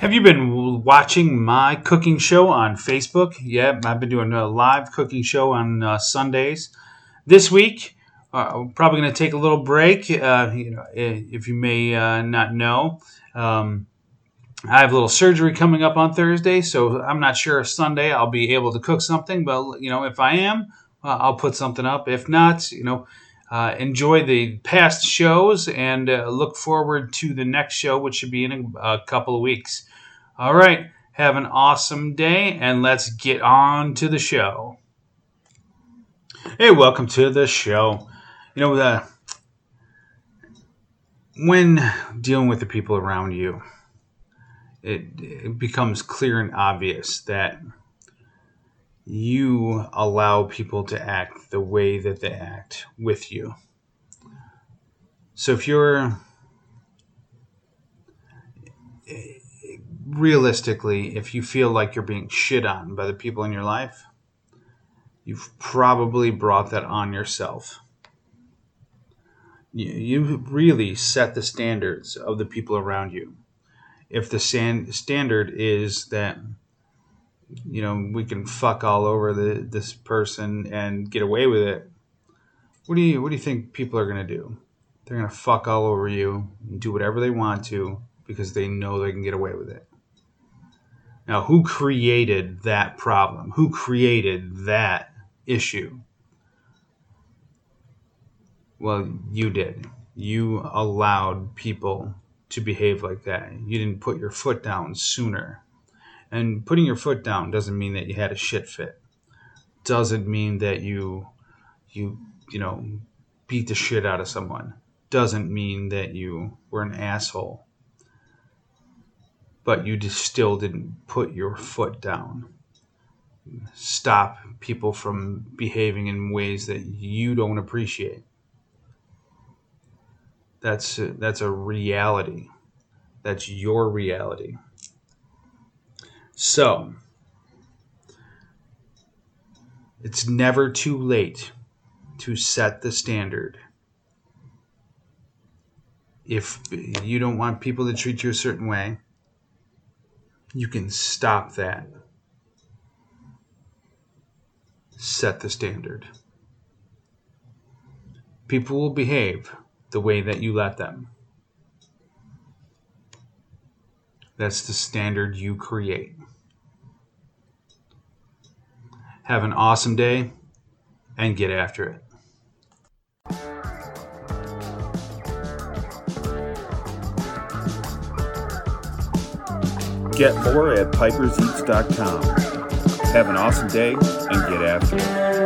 Have you been watching my cooking show on Facebook? Yeah, I've been doing a live cooking show on uh, Sundays. This week, uh, we're probably going to take a little break. Uh, you know, if you may uh, not know, um, I have a little surgery coming up on Thursday, so I'm not sure if Sunday I'll be able to cook something. But you know, if I am, uh, I'll put something up. If not, you know. Uh, enjoy the past shows and uh, look forward to the next show, which should be in a, a couple of weeks. All right, have an awesome day, and let's get on to the show. Hey, welcome to the show. You know, the, when dealing with the people around you, it, it becomes clear and obvious that you allow people to act the way that they act with you. So if you're realistically, if you feel like you're being shit on by the people in your life, you've probably brought that on yourself. You, you really set the standards of the people around you. If the standard is that you know we can fuck all over the, this person and get away with it. What do you what do you think people are going to do? They're going to fuck all over you and do whatever they want to because they know they can get away with it. Now who created that problem? Who created that issue? Well you did. You allowed people to behave like that. You didn't put your foot down sooner and putting your foot down doesn't mean that you had a shit fit. Doesn't mean that you you you know beat the shit out of someone. Doesn't mean that you were an asshole. But you just still didn't put your foot down. Stop people from behaving in ways that you don't appreciate. That's a, that's a reality. That's your reality. So, it's never too late to set the standard. If you don't want people to treat you a certain way, you can stop that. Set the standard. People will behave the way that you let them. That's the standard you create. Have an awesome day and get after it. Get more at piperseats.com. Have an awesome day and get after it.